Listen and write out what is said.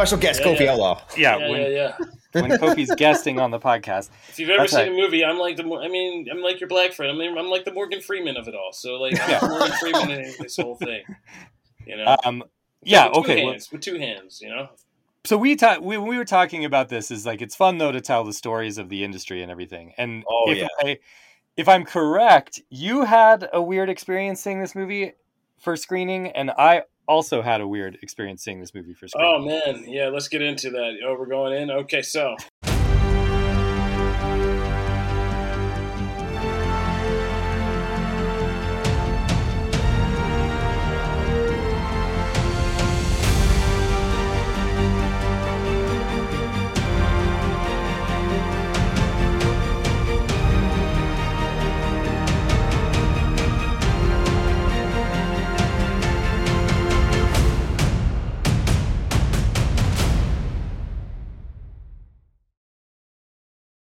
Special guest yeah, Kofi yeah. Outlaw. Yeah, yeah, when, yeah, yeah when Kofi's guesting on the podcast. If you've ever That's seen right. a movie, I'm like the. Mo- I mean, I'm like your black friend. I mean, I'm like the Morgan Freeman of it all. So like, I'm Yeah. Morgan Freeman in this whole thing. You know. Um, yeah, with two okay. well, with two hands, you know. so we ta- we we were talking about this is like it's fun though to tell the stories of the industry and everything. And Oh, if yeah. I, if I'm correct, you had a weird experience seeing this movie for screening, and I also had a weird experience seeing this movie for screening. Oh man, yeah. Let's get into that. Oh, we're going in. Okay, so